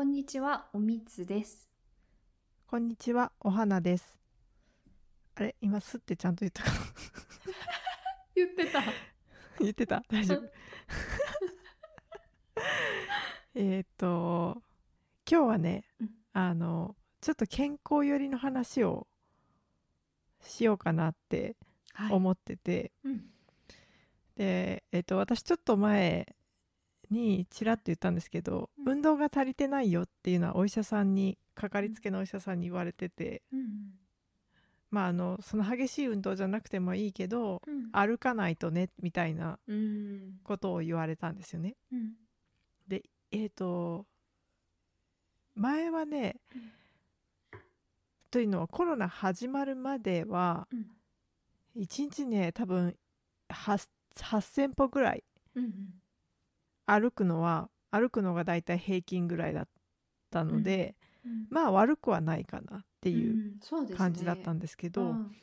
こんにちは、おみつです。こんにちは、お花です。あれ、今すってちゃんと言ったかな？言ってた。言ってた？大丈夫？えっと、今日はねうん、あの、ちょっと健康寄りの話をしようかなってはい。思ってて、うん。で、えっと、私ちょっと前にちらっと言ったんですけど、うん運動が足りてないよっていうのはお医者さんに、かかりつけのお医者さんに言われてて、うん。まあ、あの、その激しい運動じゃなくてもいいけど、うん。歩かないとねみたいなうん。ことを言われたんですよね。うん。でえっ、と前はね、うんというのはコロナ始まるまではうん。1日ね多分8 8,000歩ぐらいうん。歩くのは歩くのがだいたい平均ぐらいだったので、うん。まあ悪くはないかなってていう感じだったんですけど、うん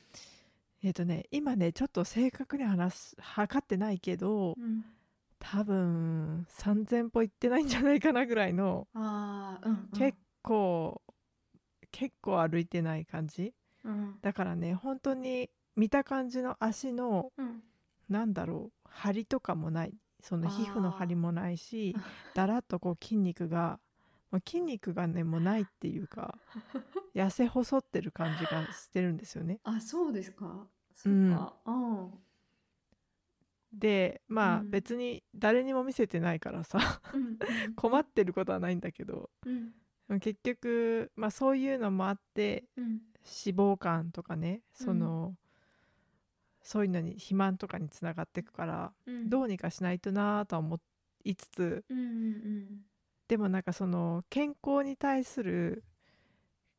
えっ、とね今ねちょっと正確に話す測ってないけど、うん。多分3,000歩行ってないんじゃないかなぐらいのうん。結構結構歩いてない感じうん。だからね本当に見た感じの足のうん。なんだろう張りとかもないその皮膚の張りもないし だらっとこう筋肉がもう筋肉がねもうないっていうか 痩せ細ってる感じがしてるんですよね。あ、そうですか。そうか。うん。でまあうん別に誰にも見せてないからさ うん。困ってることはないんだけどうん。結局、まあ、そういうのもあってうん。脂肪肝とかねその、そういうのに肥満とかにつながっていくから、うん。どうにかしないとなとは思いつつうん。うん。でもなんかその健康に対する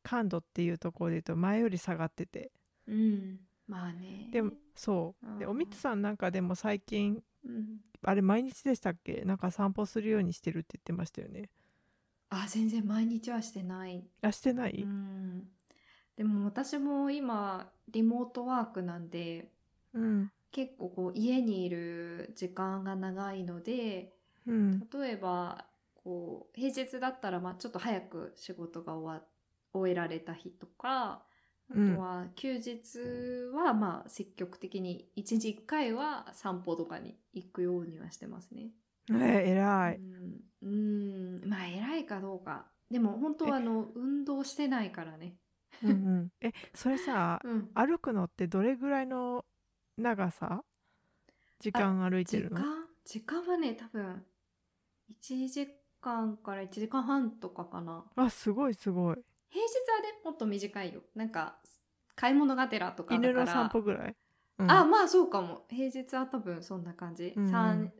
感度っていうところで言うと前より下がっててうん。うん。まあね。でもそうでおみつさんなんかでも最近うん。あれ毎日でしたっけ？なんか散歩するようにしてるって言ってましたよねあ、全然毎日はしてない。あしてない、うん。でも私も今リモートワークなんでうん。結構こう家にいる時間が長いのでうん。例えばこう平日だったらまあちょっと早く仕事が終わ終えられた日とかあうん。とは休日はまあ積極的に1日1回は散歩とかに行くようにはしてますね。えー、偉い、うん、うん。まあ偉いかどうか。でも本当はあの運動してないからね。うんうん、えそれさうん。歩くのってどれぐらいの長さ？時間歩いてるの？時間時間はね多分1時間から1時間半とかかな。あすごいすごい。平日はねもっと短いよ。なんか買い物がてらとかだから。犬の散歩ぐらい、うん。あまあそうかも。平日は多分そんな感じ、うんさん。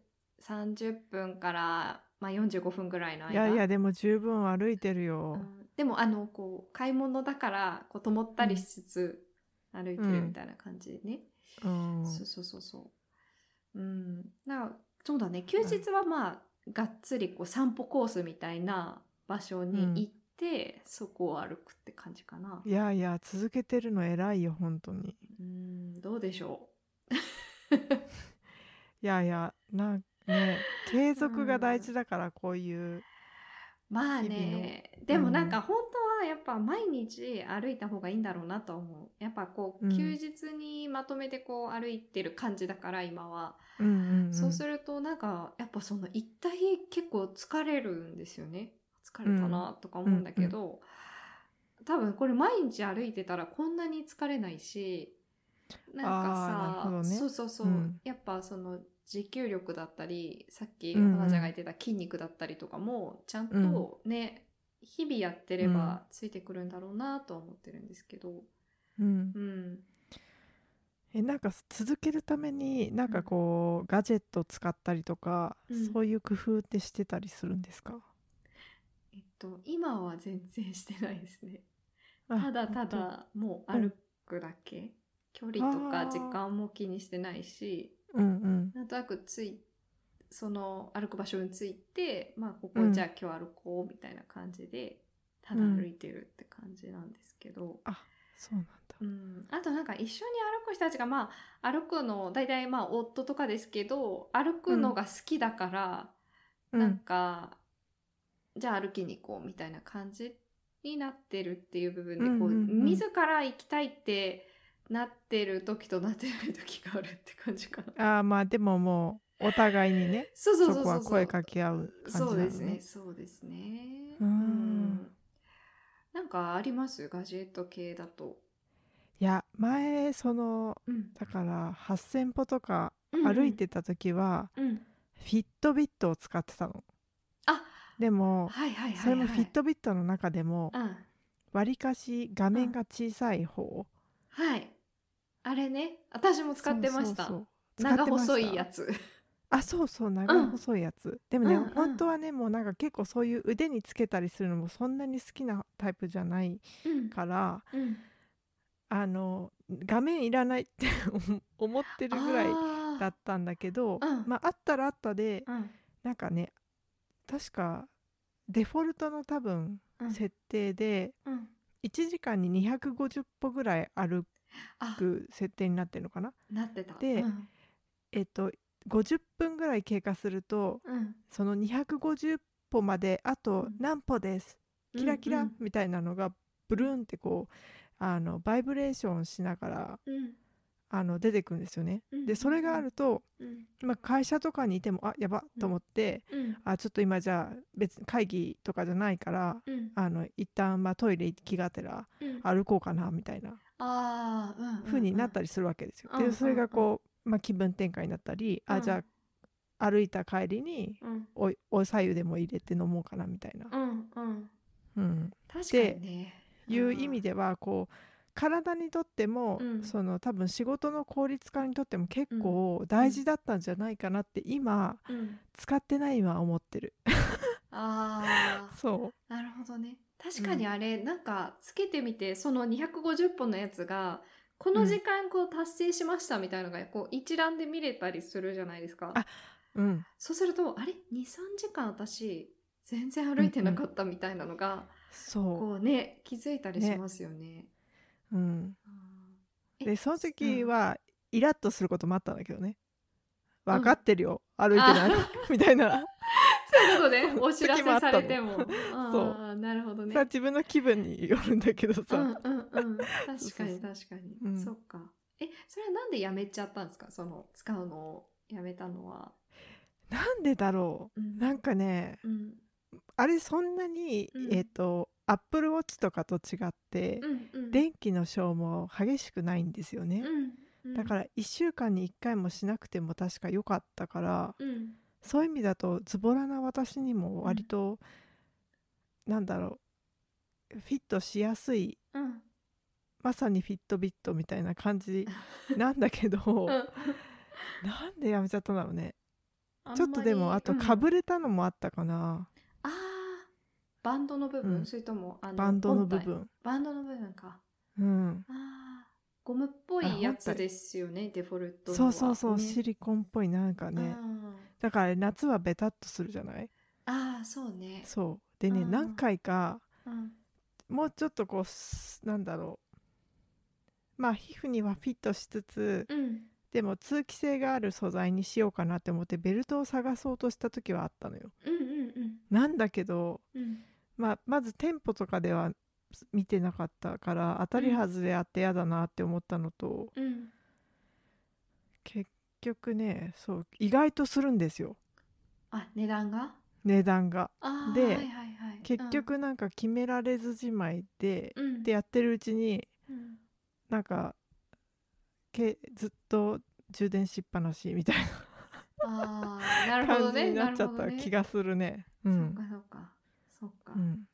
30分から、まあ、45分ぐらいの間。いやいやでも十分歩いてるよ、うん。でもあのこう買い物だからこう止まったりしつつ歩いてるみたいな感じね、うんそうそうそうそう。うん。なそうだね。休日はまあ、がっつりこう散歩コースみたいな場所に行って、そこを歩くって感じかな。いやいや続けてるの偉いよ本当にうん、どうでしょ いやいやなんね継続が大事だからこういうう。まあね、のでもなんか本当はやっぱ毎日歩いた方がいいんだろうなと思う。やっぱこう、うん。休日にまとめてこう歩いてる感じだから今は。うんうんうん。そうするとなんかやっぱその行った日結構疲れるんですよね。疲れたなとか思うんだけど、多分これ毎日歩いてたらこんなに疲れないしなんかさ、ね。そうそうそう、うん。やっぱその持久力だったりさっきうんうん。花ちゃんが言ってた筋肉だったりとかもちゃんとね、日々やってればついてくるんだろうなとは思ってるんですけど、うん。うん、えなんか続けるためになんかこう、ガジェット使ったりとか、うん。そういう工夫ってしてたりするんですか？えっと今は全然してないですね。あただただもう歩くだけ、距離とか時間も気にしてないしうんうん。なんとなくついその歩く場所についてまあここうん。じゃあ今日歩こうみたいな感じでただ歩いてるって感じなんですけど、そうなんだ。うん、あとなんか一緒に歩く人たちがまあ歩くの大体まあ夫とかですけど歩くのが好きだから、うん。なんかじゃあ歩きに行こうみたいな感じになってるっていう部分でこう、うんうんうん。自ら行きたいってなってる時となってない時があるって感じかな。ああまあでももうお互いにねそうそうそそう。そうこは声かけ合う感じね。そうですねそうですね。うん。なんかあります？ガジェット系だと、いや前そのうん。だから8,000歩とか歩いてた時は、うん、フィットビットを使ってたの。あでもはいはいはい、はい、それもフィットビットの中でもうん。わりかし画面が小さい方、はいあれね私も使ってました。そうそう長細いやつ。あそうそう長い細いやつ、でもね、うんうん。本当はねもうなんか結構そういう腕につけたりするのもそんなに好きなタイプじゃないうんからうん。あの画面いらないって思ってるぐらいだったんだけどうん。まああったらあったでうん。なんかね確かデフォルトの多分うん。設定でうん。1時間に250歩ぐらい歩あく設定になってるのかな？なってた。でうん。えっと50分ぐらい経過するとうん。その250歩まであとうん。何歩です？キラキラうんみたいなのがブルーンってこうあのバイブレーションしながらうん。あの出てくるんですよね。うんでそれがあると、うん。まあ、会社とかにいてもあやばと思って、うん。あちょっと今じゃあ別に会議とかじゃないからうん。あの一旦まあトイレ行きがてらうん。歩こうかなみたいなあーうんうん風になったりするわけですよ。うんうんでそれがこう、まあ、気分転換になったり、うん。あじゃあ歩いた帰りにうん。おお白湯でも入れて飲もうかなみたいな、うんうん。うん、確かにね。いう意味ではこう体にとっても、うん。その多分仕事の効率化にとっても結構大事だったんじゃないかなって今うん。使ってない今思ってる。ああ そなるほどね確かにあれ、なんかつけてみてその250本のやつがこの時間こう達成しましたみたいなのがこう一覧で見れたりするじゃないですか。あう、うん、そうするとあれ？23時間私全然歩いてなかったみたいなのが、そこうね気づいたりしますよね。う、うん、でその時うん。はイラッとすることもあったんだけどね。分かってるよ、歩いてない。みたいなそういうことね。お知らせされても。そう。なるほどね。さ自分の気分によるんだけどさ、うんうんうん。確かに確かに、うん。そっか。えそれはなんでやめちゃったんですか？その使うのをやめたのは、なんでだろう。なんかねうん。あれそんなに、うん。えっ、とアップルウォッチとかと違って、うんうん。電気の消耗激しくないんですよね、うんうん。だから1週間に1回もしなくても確か良かったからうんそういう意味だとズボラな私にも割と、なんだろうフィットしやすいうん。まさにフィットビットみたいな感じ なんだけど、うん。なんでやめちゃったんだろうね。ちょっとでもあとうんかぶれたのもあったかな、あー。バンドの部分、うん。それともあのバンドの部分。バンドの部分か。うん。あー。ゴムっぽいやつですよねデフォルトそうそうそう、ね。シリコンっぽいなんかね。うんだから夏はベタっとするじゃない？ああそうね。そう。でね、うん。何回かうん。もうちょっとこうすなんだろう。まあ皮膚にはフィットしつつうん。でも通気性がある素材にしようかなって思ってベルトを探そうとした時はあったのよ。うんうんなんだけど、うん。うんまあ、まず店舗とかでは見てなかったから当たり外れあって嫌だなって思ったのと、うん。結局ねそう意外とするんですよ。あ値段が？値段が。ではいはいはい。結局なんか決められずじまいで、うん。うんでやってるうちにうん。なんかけずっと充電しっぱなしみたいあーなるなほど感じねになっちゃった気がするね。うそっんかそっか。そっか。うん、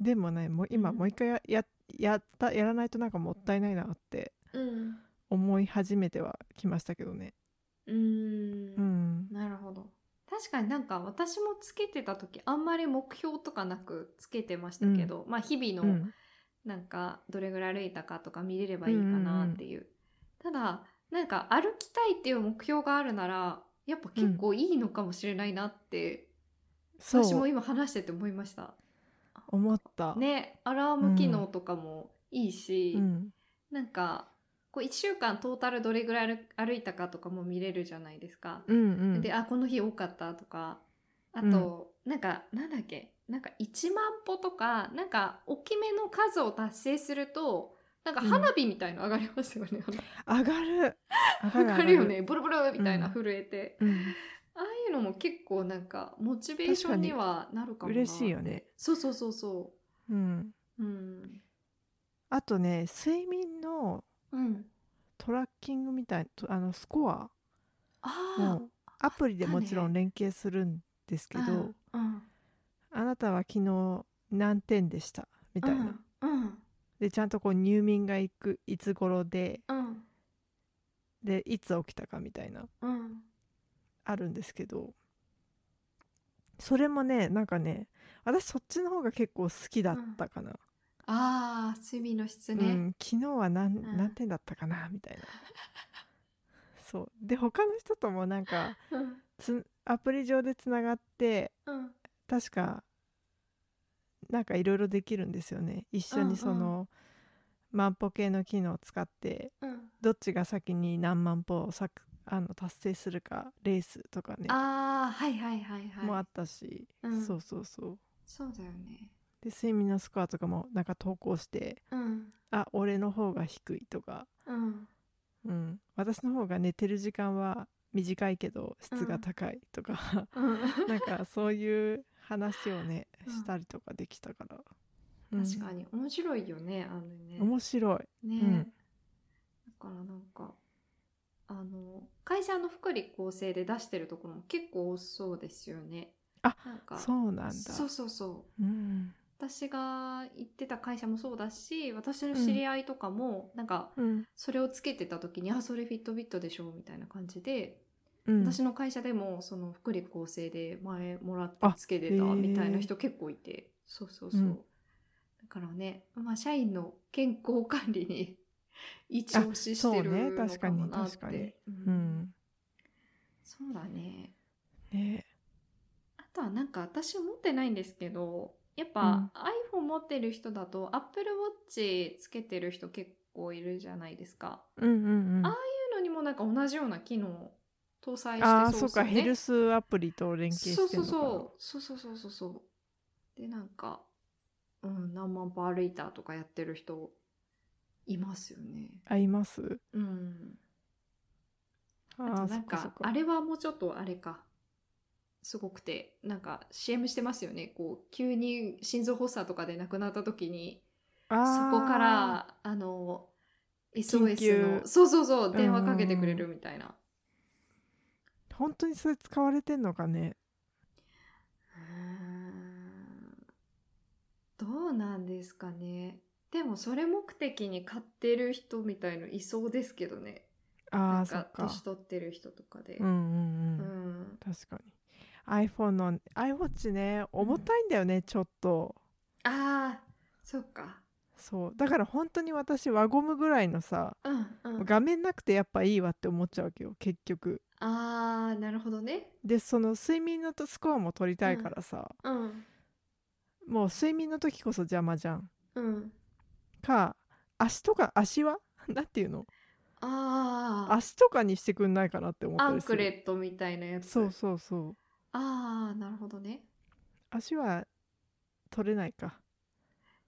でもねもう今うん。もう一回やややったやらないとなんかもったいないなってうん。思い始めてはきましたけどね。うーん。うん、なるほど。確かになんか私もつけてた時あんまり目標とかなくつけてましたけど、まあ日々のうん。なんかどれぐらい歩いたかとか見れればいいかなっていう,、ただなんか歩きたいっていう目標があるならやっぱ結構いいのかもしれないなって、私そう。も今話してて思いました。思った。ねアラーム機能とかもいいし、うん。なんかこう1週間トータルどれぐらい歩歩いたかとかも見れるじゃないですか、うんうん、であこの日多かったとか。あと、なんかなんだっけ？なんか1万歩とかなんか大きめの数を達成するとなんか花火みたいの上がりますよね、上がる。上がるよね。ブルブルみたいなうん。震えて、うん。ああいうのも結構なんかモチベーションにはなるかも嬉しいよね。そうそうそうそう。ん。ううん。あとね睡眠のうん。トラッキングみたいとあのスコアあもアプリでもちろん連携するんですけあど、うん。あなたは昨日何点でした？みたいな、うん。でちゃんとこう入眠が行くいつ頃でうん。でいつ起きたかみたいな。うんあるんですけど。それもねなんかね私そっちの方が結構好きだったかな、ああ睡眠の質うんね、昨日は何,、ん何点だったかなみたいな。そう。で他の人ともなんかうん。つアプリ上でつながってうん。確かなんかいろいろできるんですよね。一緒にその、万歩計の機能を使ってうん。どっちが先に何万歩をさくあの達成するかレースとかね。ああはいはいはいはい。もあったし、うん。そうそうそう。そうだよねで睡眠のスコアとかもなんか投稿してうん。あ俺の方が低いとか、うん。うん、私の方が寝てる時間は短いけど質が高いとか、うん。なんかそういう話をねうん。したりとかできたから、うん。確かに。面白いよねあのね。面白い。ね、うん。だからなんかあの会社の福利厚生で出してるところも結構多そうですよね。あなんかそうなんだ。そうそうそう。うん私が行ってた会社もそうだし私の知り合いとかも、なんかうん。それをつけてた時に「あそれフィットビットでしょ」みたいな感じで、うん。私の会社でもその福利厚生で前もらってあつけてたみたいな人結構いてそうそうそう、うん。だからね、まあ、社員の健康管理に一押ししてるの確かもなって。確かにううん。ん。そうだね。ね。あとはなんか私持ってないんですけどやっぱ iPhone 持ってる人だと Apple Watch つけてる人結構いるじゃないですか。うんうんうん。あいうのにもなんか同じような機能搭載してああそそううか。ねヘルスアプリと連携そうしてるそうのかな。そうそうそうそうそう。そうでなんか、うん、何万歩歩いたとかやってる人いますよね。あいます？うん、あなんか。あれはもうちょっとあれかすごくてなんか CM してますよね。こう急に心臓発作とかで亡くなった時にそこからあの SOS のそうそうそう電話かけてくれうんるみたいな。本当にそれ使われてんのかね？どうなんですかね。でもそれ目的に買ってる人みたいのいそうですけどね。ああそっか。年取ってる人とかで。うんうんううんん。確かに iPhone の iWatch ね重たいんだよね、ちょっと。ああそっか。そう。だから本当に私輪ゴムぐらいのさ、うんうん、画面なくてやっぱいいわって思っちゃうわけよ結局。ああなるほどね。でその睡眠のとスコアも取りたいからさ、うんもう睡眠の時こそ邪魔じゃん。うん。か足とか足は なんていうの？ああ足とかにしてくんないかなって思っアンクたりする。レットみたいなやつ。そうそうそうああなるほどね。足は取れないか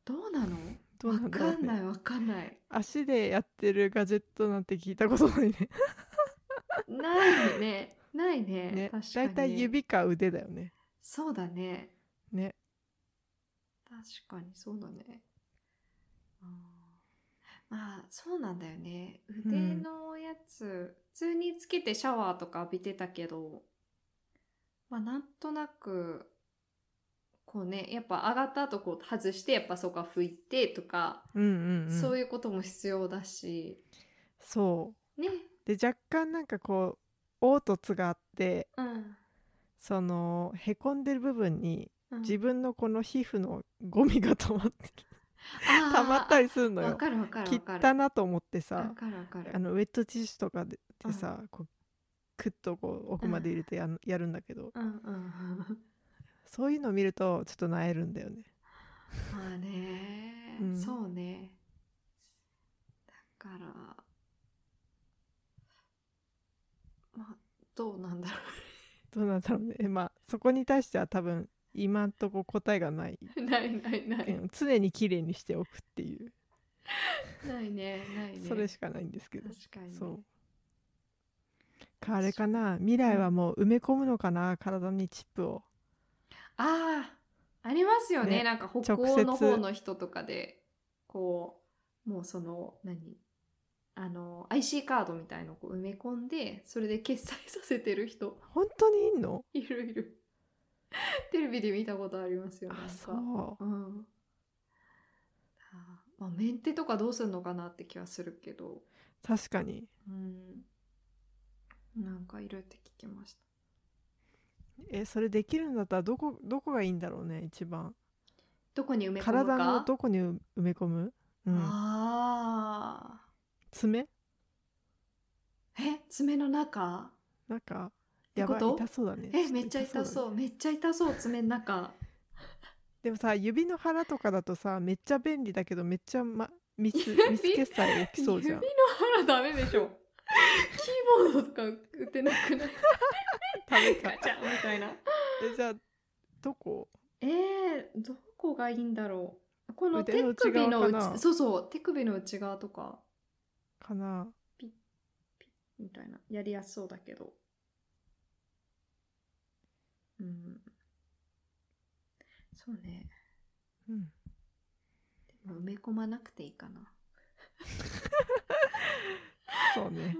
どうなの？どうなんわだろうねかんないわかんない。足でやってるガジェットなんて聞いたことないねないね。ないね。ね確かに。だいたい指か腕だよねそうだね。ね確かにそうだね。あーまあそうなんだよね。腕のやつ、普通につけてシャワーとか浴びてたけど、まあなんとなく、こうね、やっぱ上がった後こう外して、やっぱそこは拭いてとか、うんうんうんそういうことも必要だし、そうね。で若干なんかこう凹凸があってうん。そのへこんでる部分にうん自分のこの皮膚のゴミが溜まってあー溜まったりするのよわかるわかる切。ったなと思ってわさかるわかる。あのウェットティッシュとかででさ、こうクッとこう奥まで入れてや,、やるんだけど。うんうん。そういうのを見るとちょっとなえるんだよね。まあね、うん。そうね。だから、まあ、どうなんだろどうなんだろうね。まあそこに対しては多分今んとこ答えがない、ないないない。うん常に綺麗にしておくっていう。ないねないね。それしかないんですけど、確かに。ねそう。かあれかな？未来はもう埋め込むのかな？体にチップを。ああありますよね。ね。なんか北欧の方の人とかでこうもうその何？あの IC カードみたいのをこう埋め込んでそれで決済させてる人。本当にいんの？いるいる。テレビで見たことありますよなんか。あそう。うん。あーまあ、メンテとかどうするのかなって気はするけど。確かに。うんなんかいるって聞きました。えそれできるんだったらどこどこがいいんだろうね一番。どこに埋め込むか？体のどこに埋め込む、うん、ああ爪？え？爪の中？なんかてやばい痛そうだね。え？めっちゃ痛そう。だね。めっちゃ痛そう爪の中。でもさ指の腹とかだとさめっちゃ便利だけどめっちゃ、ま、ミス指？ミス決済起きそうじゃん。指の腹ダメでしょキーボードとか打てなくない？ダメかガチャンみたいな。えじゃあどこ？えー、どこがいいんだろう。この手首の内そうそう手首の内側とか。かな？みたいな。やりやすそうだけど。うん。そうね。うん。でも埋め込まなくていいかな そうね。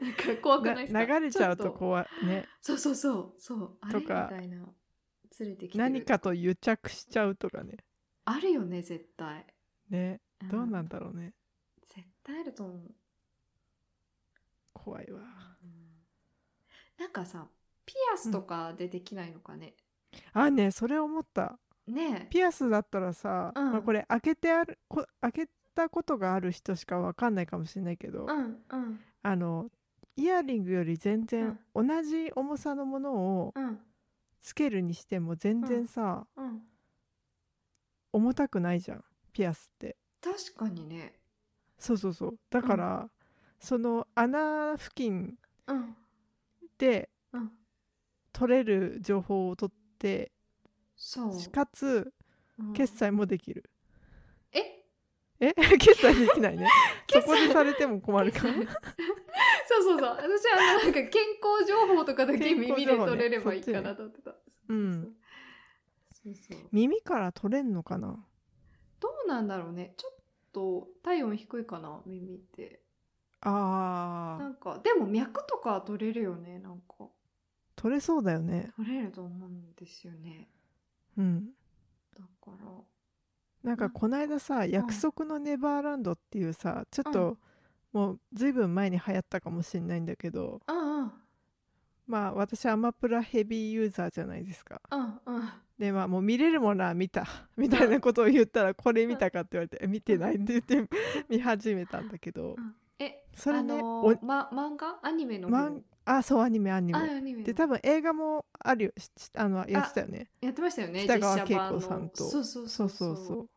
なんか怖くないですか？な流れちゃうと怖いね。そうそうそう。そう。とかたいな連れてきてる。何かと癒着しちゃうとかね。あるよね絶対。ね。どうなんだだろうね。絶対あると思う、怖いわ。なんかさピアスとかでできないのかね、あねそれ思った。ね。えピアスだったらさ、うん。まあ、これ開けてあるこ開けたことがある人しかわかんないかもしれないけど、うんうん。あのイヤリングより全然同じ重さのものをうん。つけるにしても全然さ、うん。重たくないじゃんピアスって。確かにね。そうそうそう。だから、その穴付近うん。でうん。取れる情報を取ってそう、かつうん。決済もできる、ええ？決済できないね。そこでされても困るからそうそうそう。私はあのなんか健康情報とかだけ耳で取れればいいかなと思ってた、うん。そうそう。耳から取れんのかな？どうなんだろうね。ちょっと体温低いかな耳って。あー。なんかでも脈とかは取れるよねなんか。取れそうだよね。取れると思うんですよね。うん。だからなんかこないださ「約束のネバーランド」っていうさちょっともうずいぶん前に流行ったかもしれないんだけどまあ私アマプラヘビーユーザーじゃないですか。でまあもう見れるものは見た。みたいなことを言ったら「これ見たか?」って言われて「え見てない」って言って見始めたんだけど。えそれねあのおーま、漫画？アニメのあそうアニメアニあメアニメ。ので多分映画もあるよ。ししあのやってたよね。やってましたよね北川景子さんと。そうそうそそう。うそうそう。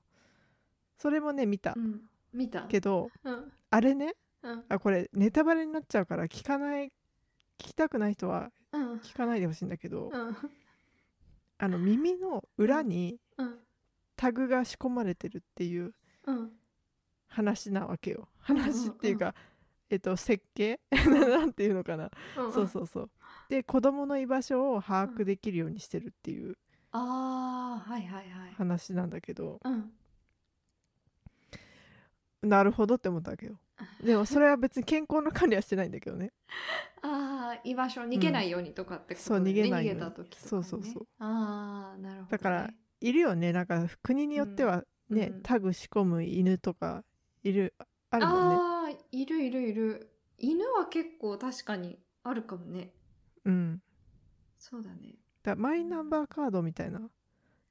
それもね見た。うん、見た。けどうん。あれねうん。あこれネタバレになっちゃうから聞かない聞きたくない人はうん。聞かないでほしいんだけど、うん。あの耳の裏にうん。タグが仕込まれてるっていううん。話なわけよ。話っていうか、えっと設計？なんていうのかな、うんそうそうそう。で子供の居場所を把握できるようにしてるっていうああはいはいはい。話なんだけど、うん。なるほどって思ったわけよ。でもそれは別に健康の管理はしてないんだけどね。ああ居場所逃げないようにとかってことそう逃げないように。逃げた時ね、そうそうそう。ああなるほど、ね、だからいるよね。なんか国によってはね、うんタグ仕込む犬とかいるあるもんねいるいるいる。犬は結構確かにあるかもね。うん。そうだね。だマイナンバーカードみたいな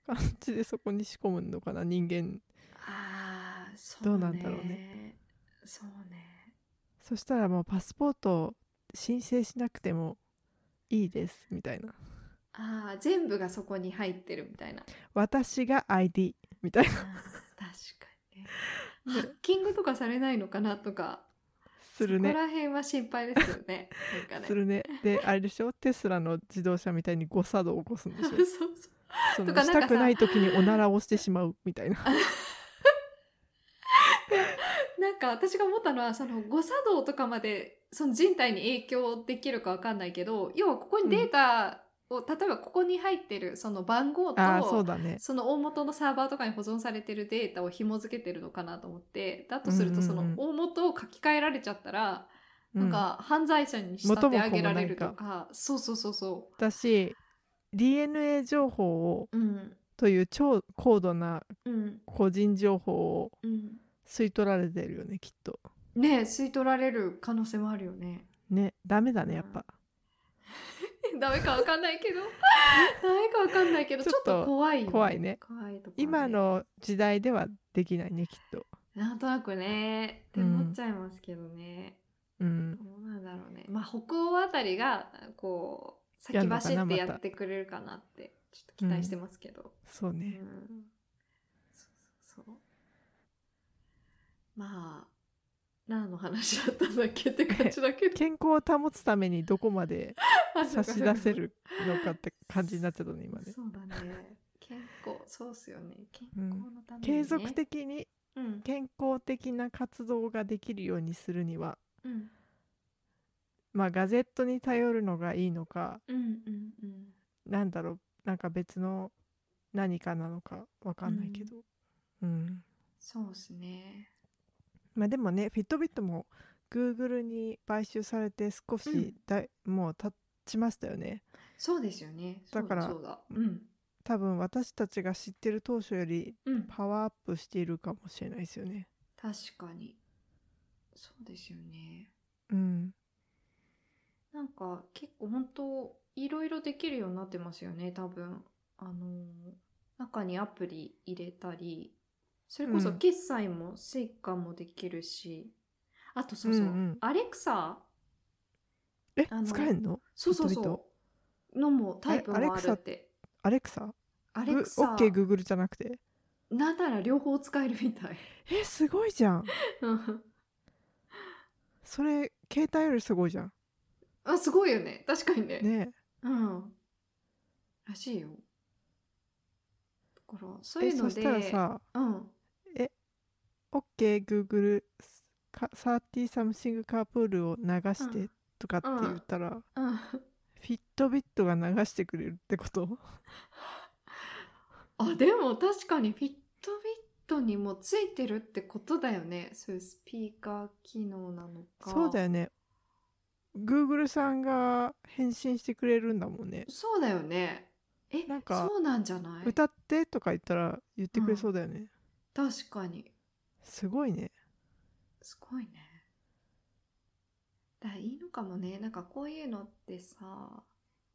感じでそこに仕込むのかな人間。ああそうね。どうなんだろうね。そうね。そしたらもうパスポート申請しなくてもいいですみたいな。ああ全部がそこに入ってるみたいな。私が ID みたいな。確かにね。ハッキングとかされないのかなとかするね。そこら辺は心配ですよね。なんかね。するね。であれでしょ？テスラの自動車みたいに誤作動を起こすんでしょ？そうそう。そのしたくない時におならをしてしまうみたいな。なんか私が思ったのはその誤作動とかまでその人体に影響できるかわかんないけど要はここにデータを、例えばここに入ってるその番号とそうだね。その大元のサーバーとかに保存されてるデータを紐付けてるのかなと思ってだとするとそのうんうん。大元を書き換えられちゃったら、うん。なんか犯罪者に仕立て上げられるとかそうそうそうそだし DNA 情報をううん。という超高度なうん。個人情報をうん。吸い取られてるよねきっと。ねえ吸い取られる可能性もあるよね。ねダメだねやっぱ ダメかわかんないけど。ダメかわかんないけどちょっとと怖いよ、怖いね。怖いところ今の時代ではできないねきっと。なんとなくね。って思っちゃいますけどね、うん。どうなんだろうね。まあ北欧あたりがこう先走ってやってくれるかなってちょっと期待してますけど、うんそうねそうそうそう。まあ何の話だったんだっけって感じだけど。健康を保つためにどこまで 差し出せるのかって感じになっちゃったね今ね。そうだね。健康そうっすよね。健康のために、ね。継続的にうん。健康的な活動ができるようにするにはうん。まあガジェットに頼るのがいいのかうんうんうん。なんだろうなんか別の何かなのかわかんないけど。うん、そうですねまあでもねフィットビットも Google に買収されて少しだい、もう経ちましたよね。そうですよね。だからそうん。多分私たちが知ってる当初よりうん。パワーアップしているかもしれないですよね。確かに。そうですよね。うん。なんか結構本当いろいろできるようになってますよね多分。あのー中にアプリ入れたりそれこそうん。決済も Suica もできるし、あとそうそう、うんうん。アレクサ？え使えんの？そうそうそう。のもタイプもあるあアレクサ？ってアレクサ？アレクサ。オッケー Google じゃなくて？なんなら両方使えるみたい。えすごいじゃん。うん。それ携帯よりすごいじゃん。あすごいよね。確かにね。ね。うん。らしいよ。だからそういうのでえそしたらさうんOK Google か30 Something Carpool を流してうん。とかって言ったら、うん。 Fitbit が流してくれるってこと？あでも確かに Fitbit にもついてるってことだよね。そういうスピーカー機能なのか。そうだよね。Google さんが返信してくれるんだもんね。そうだよね。えなんかそうなんじゃない？歌ってとか言ったら言ってくれそうだよね、確かにすごいね。すごいね。だからいいのかもね。なんかこういうのってさ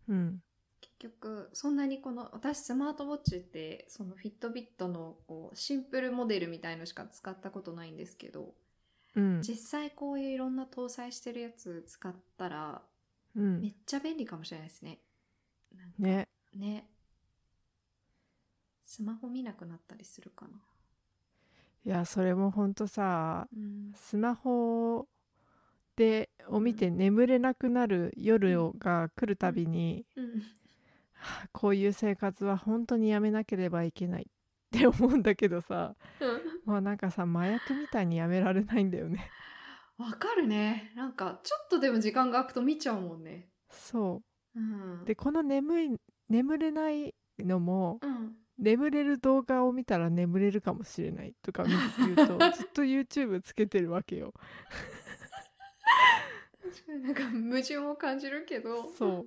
うん。結局そんなにこの私スマートウォッチってそのフィットビットのこうシンプルモデルみたいのしか使ったことないんですけどうん。実際こういういろんな搭載してるやつ使ったらうん。めっちゃ便利かもしれないですね。なんかね。ね。スマホ見なくなったりするかな。いやそれもほんとさうん、スマホでを見て眠れなくなる夜をが来るたびに、うん、はあこういう生活は本当にやめなければいけないって思うんだけどさまあなんかさ麻薬みたいにやめられないんだよね。わかるね。なんかちょっとでも時間が空くと見ちゃうもんね。そう。ん、うでこの眠い眠れないのもうん、眠れる動画を見たら眠れるかもしれないとか見 言うとずっと YouTube つけてるわけよ。確かになんか矛盾を感じるけどそ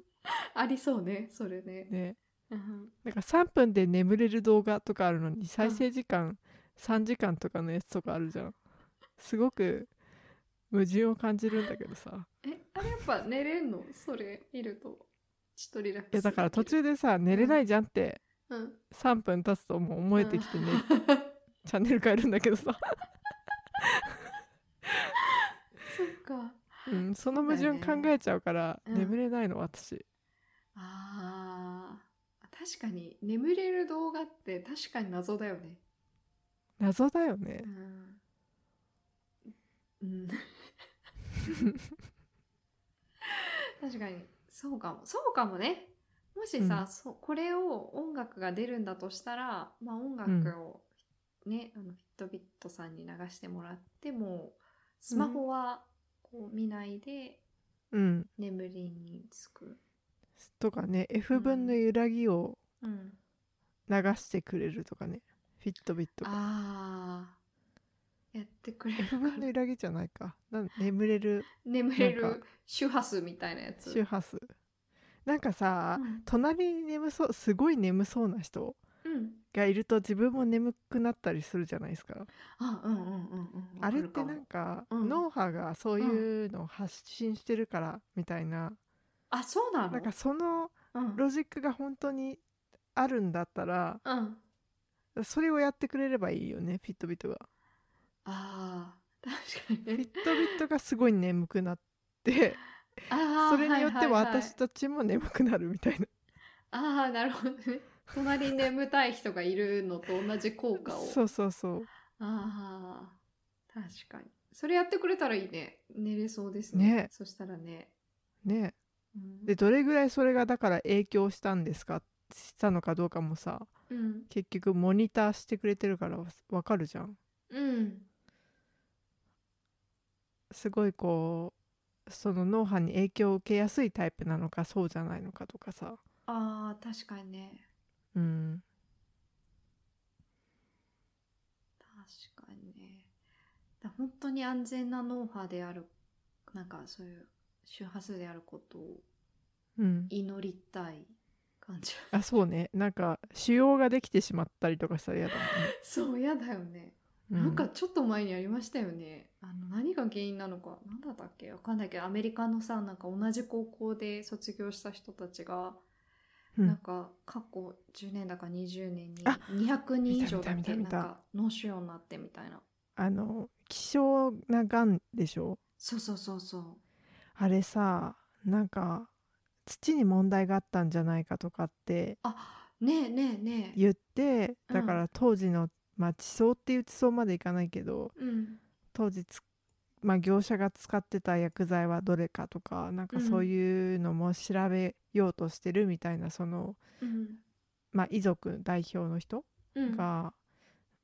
ありそうねそれね。う。ね。うん、なんか3分で眠れる動画とかあるのに再生時間3時間とかのやつとかあるじゃん。すごく矛盾を感じるんだけどさ。えあれやっぱ寝れんの？それ見ると。ちょっとリラックスいやだから途中でさ寝れないじゃんってうん3分経つともう思えてきてね、チャンネル変えるんだけどさ、そっか。うん、その矛盾考えちゃうからうん。眠れないの私。あー確かに。眠れる動画って確かに謎だよね。謎だよね。うん、うん、確かに。そうかも。そうかもねもしさ、うん。そうこれを音楽が出るんだとしたら、まあ、音楽をね、あのフィットビットさんに流してもらってもスマホはこう見ないでうん。眠りにつく。とかね F 分の揺らぎをうん、流してくれるとかねフィットビットが。あー。やってくれる。F か分の揺らぎじゃないか。なん 眠れる。眠れる周波数みたいなやつ。周波数なんかさ、うん。隣に眠そうすごい眠そうな人うん、がいると自分も眠くなったりするじゃないですか。あれってなんか、うん。脳波がそういうのを発信してるからみたいな、あそうなの？なんかそのうん。ロジックが本当にあるんだったらうん。それをやってくれればいいよねフィットビットが。あー確かにフィットビットがすごい眠くなって それによって私たちも眠くなるみたいな、ああなるほどね。隣に眠たい人がいるのと同じ効果を。そうそうそう。ああ確かに。それやってくれたらいいね。寝れそうですね。ね。そしたらね、ね。うん。でどれぐらいそれがだから影響したんですか？したのかどうかもさ。うん。結局モニターしてくれてるからわわかるじゃん。うん。すごいこうその脳波に影響を受けやすいタイプなのかそうじゃないのかとかさ。ああ確かにね。うん。確かにね。だ本当に安全な脳波であるなんかそういう周波数であることをうん。祈りたい感じ。あそうね。なんか腫瘍ができてしまったりとかしたら嫌だもんね、そうやだよね。うなんかちょっと前にありましたよね。あの何が原因なのか、なんだったっけ？わかんないけど、アメリカのさ、なんか同じ高校で卒業した人たちが、うんなんか過去10年だか20年にあ200人以上だけ？なん見た見た見たか脳腫瘍になってみたいな。あの希少ながんでしょ？そうそうそうそう。あれさなんか土に問題があったんじゃないかとかってあ、ねえねえねえ。言ってうんだから当時の、まあ地層っていう地層までいかないけどうん。当時つ、まあ、業者が使ってた薬剤はどれかとかなんかそういうのも調べようとしてるみたいなその、うん。まあ、遺族代表の人うん。が、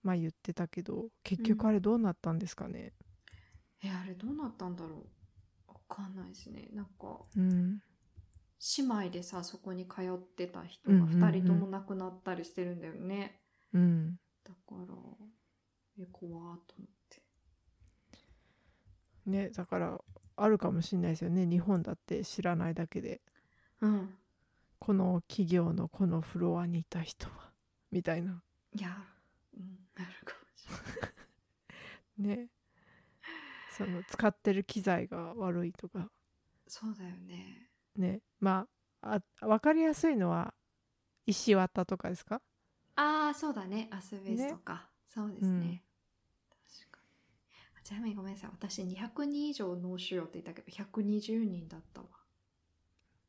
まあ、言ってたけど結局あれどうなったんですかね？え、あれどうなったんだろう？わかんないですね。なんか、うん、姉妹でさ、そこに通ってた人がうんうんうん2人とも亡くなったりしてるんだよね。うん、だからえ怖ーと思って。ねだからあるかもしれないですよね。日本だって知らないだけで。うん。この企業のこのフロアにいた人は。みたいな。いやうんなるかもしれない。ね。その使ってる機材が悪いとか。そうだよね。ね。まああ分かりやすいのは石綿とかですか？ああそうだね。アスベストか、そうですね、うん。確かに。あちなみにごめんなさい。私200人以上脳腫瘍って言ったけど120人だったわ。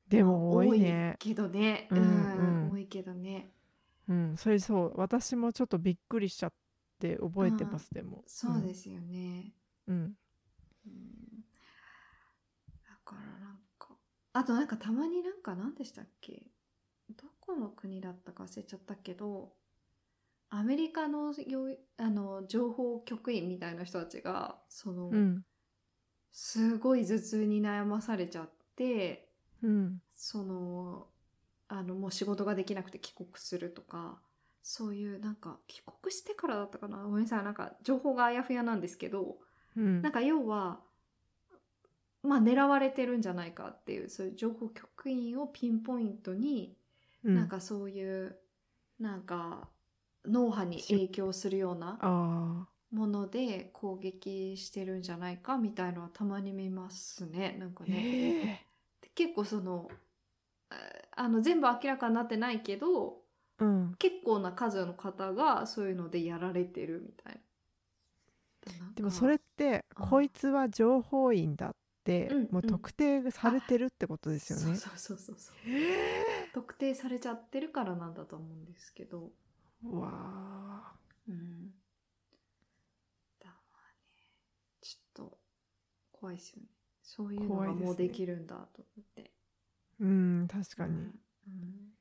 でも多いね。けどね。ううんん、うん。多いけどね。うんそれそう。私もちょっとびっくりしちゃって覚えてますでも。そうですよね、うん。うん。だからなんかあとなんかたまになんか何でしたっけ？どこの国だったか忘れちゃったけどアメリカのよあの情報局員みたいな人たちがその、うん。すごい頭痛に悩まされちゃってうん。そのあのもう仕事ができなくて帰国するとかそういうなんか帰国してからだったかな？ごめんなさい。なんか情報があやふやなんですけどうん。なんか要はまあ狙われてるんじゃないかっていうそういう情報局員をピンポイントに、うん。なんかそういうなんか脳波に影響するようなあもので攻撃してるんじゃないかみたいのはたまに見ますねなんかあね。へえで結構そのああの全部明らかになってないけどうん。結構な数の方がそういうのでやられてるみたいな。でもそれってうん。こいつは情報員だってうんもう特定されてるってことですよね。そうそうそうそうへ特定されちゃってるからなんだと思うんですけど、ーうわあ。うん、だまあねちょっと怖いですよね。そういうのがもうできるんだと思って。うん確かに。うん。うん。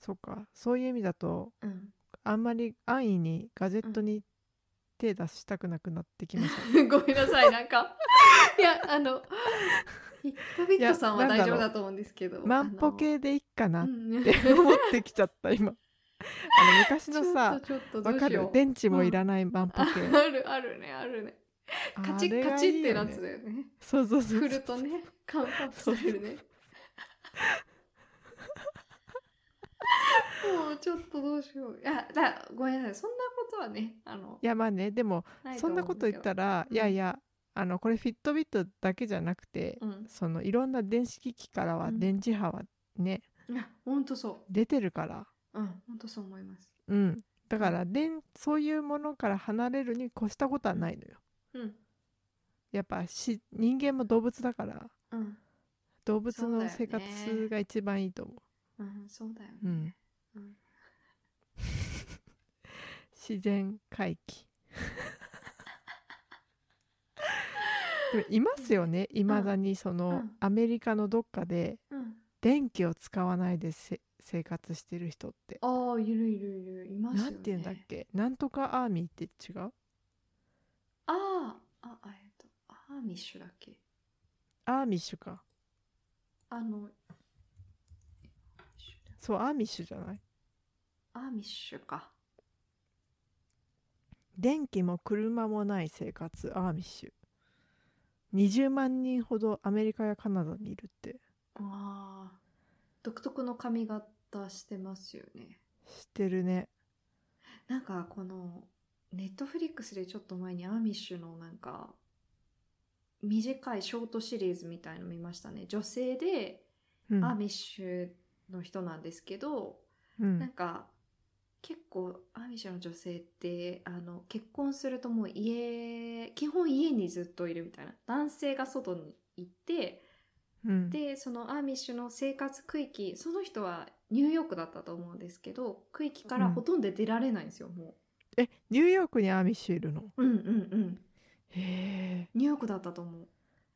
そうか。そういう意味だとうん。あんまり安易にガジェットに手出したくなくなってきました、ごめんなさい。なんかいやあのヒットビットさんは大丈夫だと思うんですけど万歩計でいいかなって思ってきちゃった今。あの昔のさ わかる？電池もいらない万歩計、あるあるねあるね。カチッカチッってなつだよね。そうそうそう振るとねカウントアップされるねもうちょっとどうしよう。いやだごめんなさい。そんなことはねあのいやまあねでもそんなこと言ったら、うん。いやいやあのこれフィットビットだけじゃなくて、うん。そのいろんな電子機器からはうん。電磁波はね、いや本当そ出てるから。ううん本当そう思います。うん。だから電そういうものから離れるに越したことはないのよ。うん。やっぱし人間も動物だから。うん。動物の生活が一番いいと思う。んそうだよね。う、うん、うん自然回帰。でもいますよね。いまだにその、うん。アメリカのどっかでうん。電気を使わないでせ生活してる人って。ああいるいるいる。いますよね。なんて言うんだっけ？なんとかアーミーって違う？ああああえっとアーミッシュだっけ？アーミッシュか。あのそうアーミッシュじゃない？アーミッシュか電気も車もない生活。アーミッシュ。20万人ほどアメリカやカナダにいるって。ああ独特の髪型してますよね。知ってるね。なんかこの Netflix でちょっと前にアーミッシュのなんか短いショートシリーズみたいの見ましたね。女性でうん。アーミッシュの人なんですけど、うん。なんか結構アーミッシュの女性ってあの結婚するともう家基本家にずっといるみたいな。男性が外に行ってうん。でそのアーミッシュの生活区域その人はニューヨークだったと思うんですけど区域からほとんど出られないんですよ、もえニューヨークにアーミッシュいるの？ううんうんうん。へえ。ニューヨークだったと思う。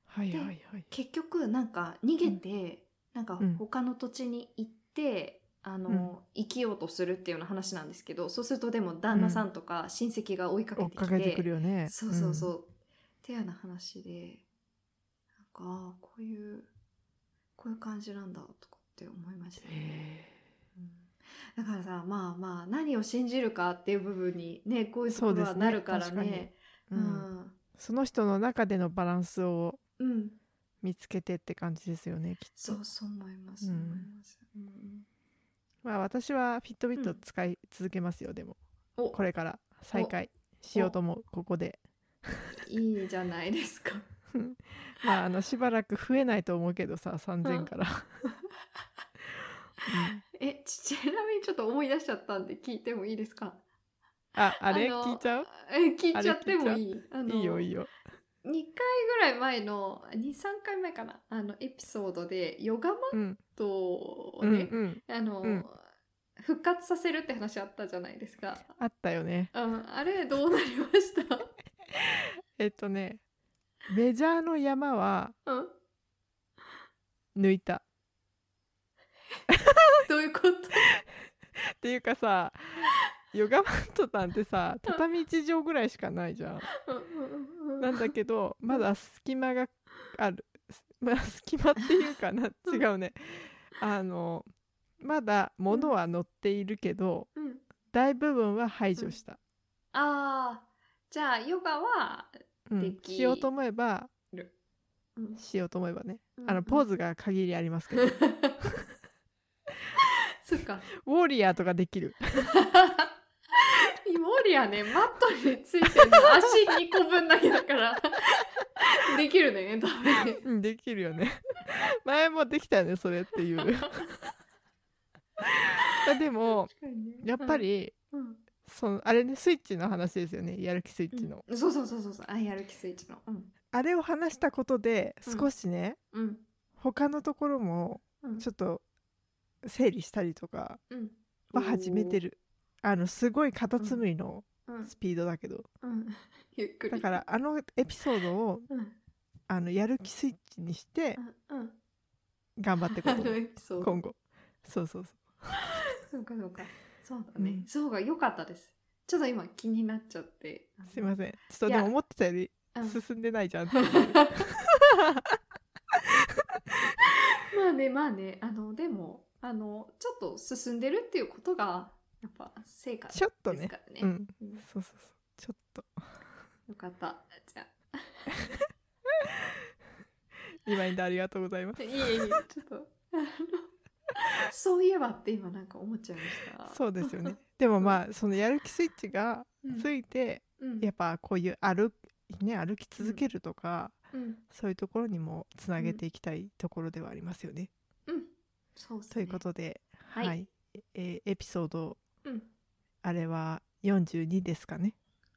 はいはいはい。結局なんか逃げて、なんかうん。他の土地に行って、あの生きようとするっていうような話なんですけどそうするとでも旦那さんとか親戚が追いかけてきて,、かけてくるよね。そうそうそう、っていうような話でなんかこういうこういう感じなんだとかって思いましたうん。ね、だからさまあまあ何を信じるかっていう部分にねこういうところそうですね。はなるからね。え、ううん。ん。その人の中でのバランスをうん。見つけてって感じですよねきっと。そうそう思います、うん。思います、うんまあ私はフィットビット使い続けますよ、でも。お。これから再開しようと思うここで。いいじゃないですか。まああのしばらく増えないと思うけどさ3000から、えちちなみにちょっと思い出しちゃったんで聞いてもいいですか？ああれ？の聞いちゃう？え聞いちゃってもいい。あのいいよいいよ。2回ぐらい前の23回前かな？あのエピソードでヨガマッうんトをうんね、うん。あの、うん。復活させるって話あったじゃないですか。あったよね。うん、あれどうなりました？えっとねメジャーの山はうん。抜いた。どういうこと？っていうかさヨガマットなんてさ畳1畳ぐらいしかないじゃん。なんだけどまだ隙間がある。す まあ隙間っていうかな違うね。あのまだ物は乗っているけどうん。大部分は排除した、ああじゃあヨガは、うん。できしようと思えばうん。しようと思えばね。うん。あのポーズが限りありますけど、ウ そっか。ォーリアーとかできる。イモリアねマットについてるの。足2個分だけだからできるね多分。ねうんできるよね。前もできたよねそれっていう。でもやっぱ、り、うん。そのあれねスイッチの話ですよねやる気スイッチの、うん。そうそうそうそうそう。あやる気スイッチの。うん。あれを話したことでうん少しね、うん。他のところもうん。ちょっと整理したりとかうん。は始めてる。あのすごいカタツムリのうん。スピードだけど、うん。ゆっくり。だからあのエピソードをうんあのやる気スイッチにしてうんうん。頑張っていこう今後。そうそうそ そうかそうか。そうだね。うん。そうが良かったです。ちょっと今気になっちゃって。すいません。ちょっとでも思ってたよりうん。進んでないじゃん。う まあねまあね。あのでもあのちょっと進んでるっていうことがやっぱ成果ですちょっとねからね。うん。うん。そうそうそう。ちょっと。よかった。じゃあ。リマインダーありがとうございます。いえいえちょっと。あ のそういえばって今なんか思っちゃいました。そうですよね。でもまあそのやる気スイッチがうん。ついてうん。やっぱこういう歩ね歩き続けるとかうん。そういうところにもつなげていきたいところではありますよね。うん。そうですね。ということで、はい。はい、えーエピソードうん。あれは42ですかね。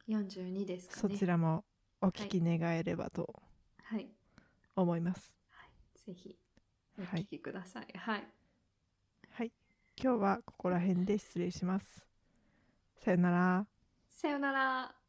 四十二ですかそね。ちらもお聞き願えればと。はい思います。はいぜひおはい聞きください。はい。はい、今日はここら辺で失礼します。さよなら。さよなら。